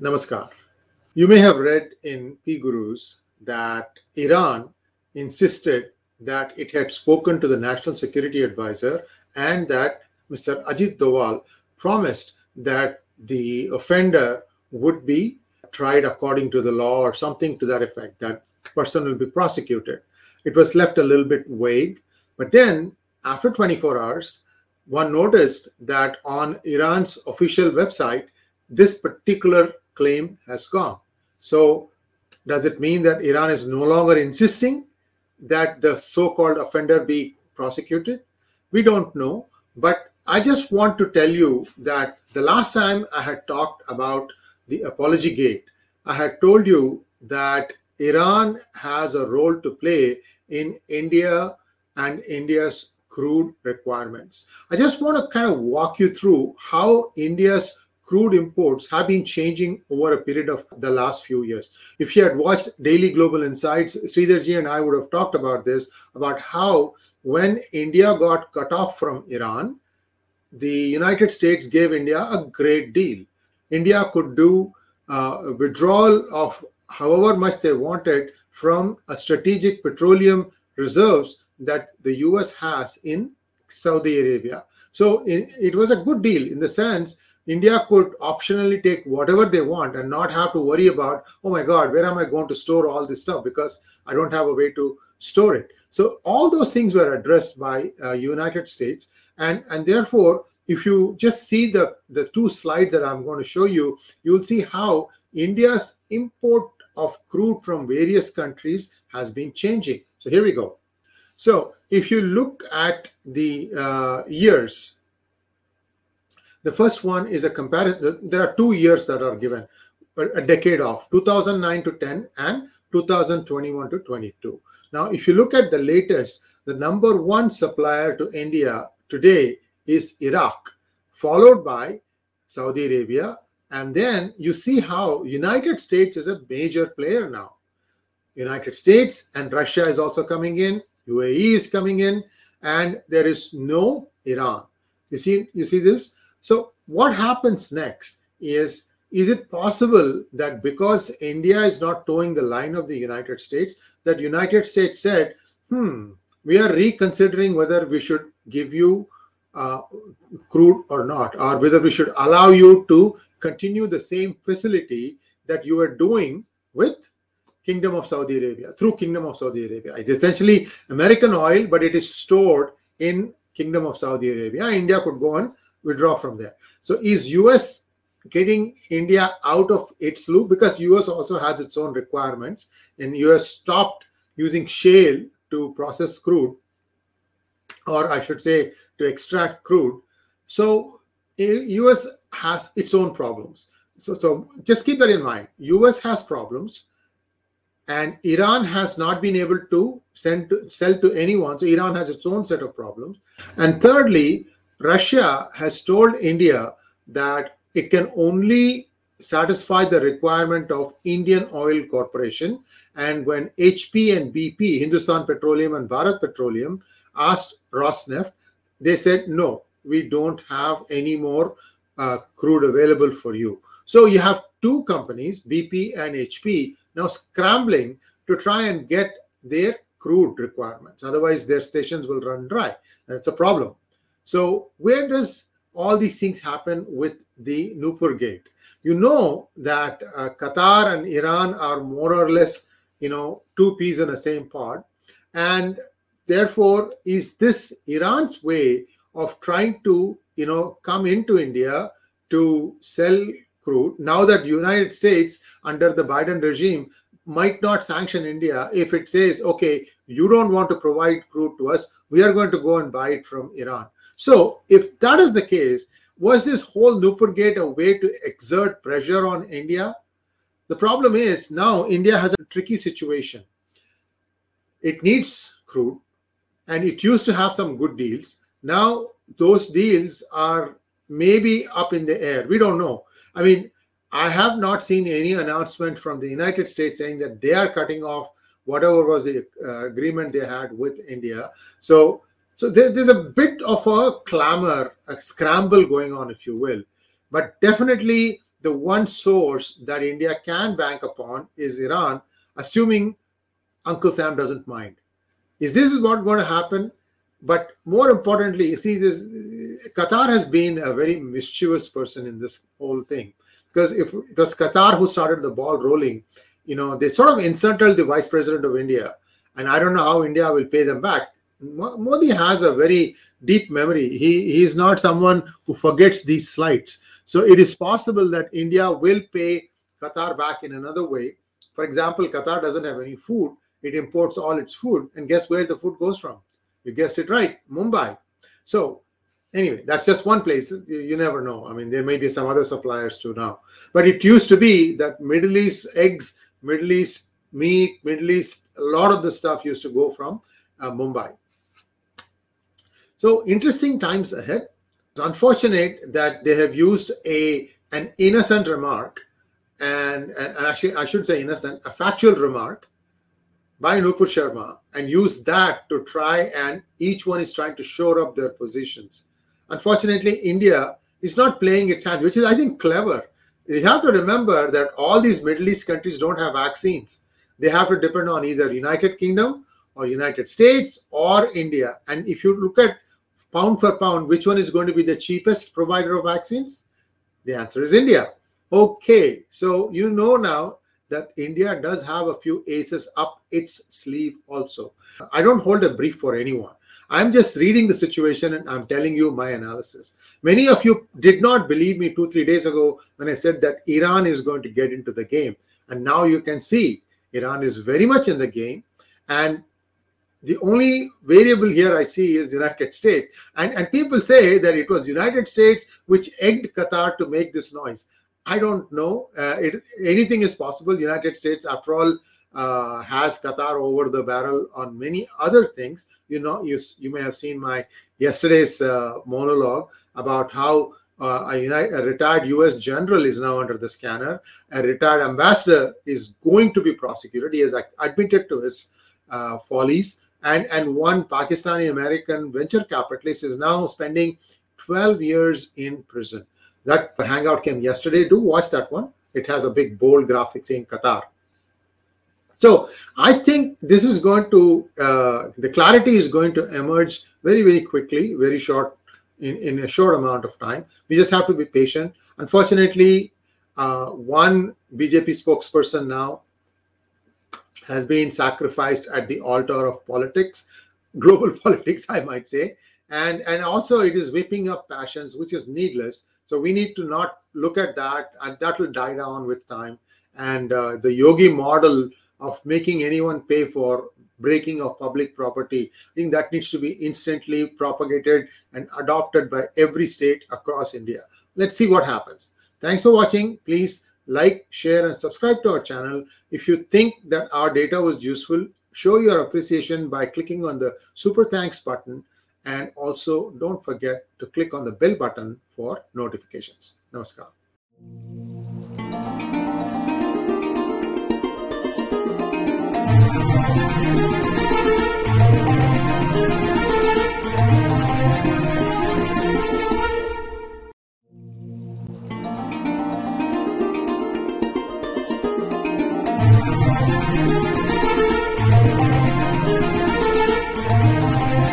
Namaskar. You may have read in P Gurus that Iran insisted that it had spoken to the National Security Advisor and that Mr. Ajit Doval promised that the offender would be tried according to the law or something to that effect, that person will be prosecuted. It was left a little bit vague. But then, after 24 hours, one noticed that on Iran's official website, this particular claim has gone. So, does it mean that Iran is no longer insisting that the so called offender be prosecuted? We don't know. But I just want to tell you that the last time I had talked about the apology gate, I had told you that Iran has a role to play in India and India's crude requirements. I just want to kind of walk you through how India's crude imports have been changing over a period of the last few years. If you had watched Daily Global Insights, Sridharji and I would have talked about this about how when India got cut off from Iran, the United States gave India a great deal. India could do uh, withdrawal of however much they wanted from a strategic petroleum reserves that the US has in Saudi Arabia. So it was a good deal in the sense India could optionally take whatever they want and not have to worry about, oh my God, where am I going to store all this stuff because I don't have a way to store it. So all those things were addressed by uh, United States, and and therefore, if you just see the the two slides that I'm going to show you, you will see how India's import of crude from various countries has been changing. So here we go. So if you look at the uh, years the first one is a comparison. There are two years that are given, a decade of 2009 to 10 and 2021 to 22. Now, if you look at the latest, the number one supplier to India today is Iraq, followed by Saudi Arabia, and then you see how United States is a major player now. United States and Russia is also coming in, UAE is coming in, and there is no Iran. You see, you see this? So, what happens next is is it possible that because India is not toeing the line of the United States, that United States said, hmm, we are reconsidering whether we should give you uh, crude or not, or whether we should allow you to continue the same facility that you were doing with Kingdom of Saudi Arabia, through Kingdom of Saudi Arabia. It's essentially American oil, but it is stored in Kingdom of Saudi Arabia. India could go and withdraw from there. So is US getting India out of its loop because US also has its own requirements and US stopped using shale to process crude or I should say to extract crude. So eh, US has its own problems. So, so just keep that in mind. US has problems and Iran has not been able to send to, sell to anyone. So Iran has its own set of problems. And thirdly, Russia has told India that it can only satisfy the requirement of Indian Oil Corporation. And when HP and BP, Hindustan Petroleum and Bharat Petroleum, asked Rosneft, they said, no, we don't have any more uh, crude available for you. So you have two companies, BP and HP, now scrambling to try and get their crude requirements. Otherwise, their stations will run dry. That's a problem. So, where does all these things happen with the Nupur Gate? You know that uh, Qatar and Iran are more or less, you know, two peas in the same pod, and therefore, is this Iran's way of trying to, you know, come into India to sell crude? Now that United States under the Biden regime might not sanction India if it says, okay, you don't want to provide crude to us, we are going to go and buy it from Iran. So, if that is the case, was this whole Nupur Gate a way to exert pressure on India? The problem is now India has a tricky situation. It needs crude and it used to have some good deals. Now, those deals are maybe up in the air. We don't know. I mean, I have not seen any announcement from the United States saying that they are cutting off whatever was the uh, agreement they had with India. So so there, there's a bit of a clamor, a scramble going on, if you will. But definitely the one source that India can bank upon is Iran, assuming Uncle Sam doesn't mind. Is this what going to happen? But more importantly, you see, this Qatar has been a very mischievous person in this whole thing because if it was Qatar who started the ball rolling, you know, they sort of insulted the vice president of India, and I don't know how India will pay them back. Modi has a very deep memory. He he is not someone who forgets these slights. So it is possible that India will pay Qatar back in another way. For example, Qatar doesn't have any food. It imports all its food. And guess where the food goes from? You guessed it right, Mumbai. So anyway, that's just one place. You, you never know. I mean, there may be some other suppliers too now. But it used to be that Middle East eggs, Middle East meat, Middle East, a lot of the stuff used to go from uh, Mumbai. So interesting times ahead. It's unfortunate that they have used a an innocent remark, and, and actually I should say innocent, a factual remark by Nupur Sharma, and use that to try and each one is trying to shore up their positions. Unfortunately, India is not playing its hand, which is I think clever. You have to remember that all these Middle East countries don't have vaccines. They have to depend on either United Kingdom or United States or India. And if you look at pound for pound, which one is going to be the cheapest provider of vaccines? The answer is India. Okay, so you know now that India does have a few aces up its sleeve also. I don't hold a brief for anyone. I'm just reading the situation and I'm telling you my analysis. Many of you did not believe me two, three days ago when I said that Iran is going to get into the game. And now you can see Iran is very much in the game. And the only variable here I see is United States. And, and people say that it was United States which egged Qatar to make this noise. I don't know. Uh, it, anything is possible. United States, after all, uh, has Qatar over the barrel on many other things. You know, you, you may have seen my yesterday's uh, monologue about how uh, a, United, a, retired US general is now under the scanner. A retired ambassador is going to be prosecuted. He has admitted to his uh, follies and and one Pakistani American venture capitalist is now spending 12 years in prison. That hangout came yesterday. Do watch that one. It has a big bold graphic saying Qatar. So I think this is going to uh, the clarity is going to emerge very very quickly, very short in, in a short amount of time. We just have to be patient. Unfortunately, uh, one BJP spokesperson now has been sacrificed at the altar of politics, global politics, I might say. And, and also, it is whipping up passions, which is needless. So, we need to not look at that, and that will die down with time. And uh, the yogi model of making anyone pay for breaking of public property, I think that needs to be instantly propagated and adopted by every state across India. Let's see what happens. Thanks for watching. Please like, share, and subscribe to our channel. If you think that our data was useful, show your appreciation by clicking on the super thanks button. And also, don't forget to click on the bell button for notifications. Namaskar.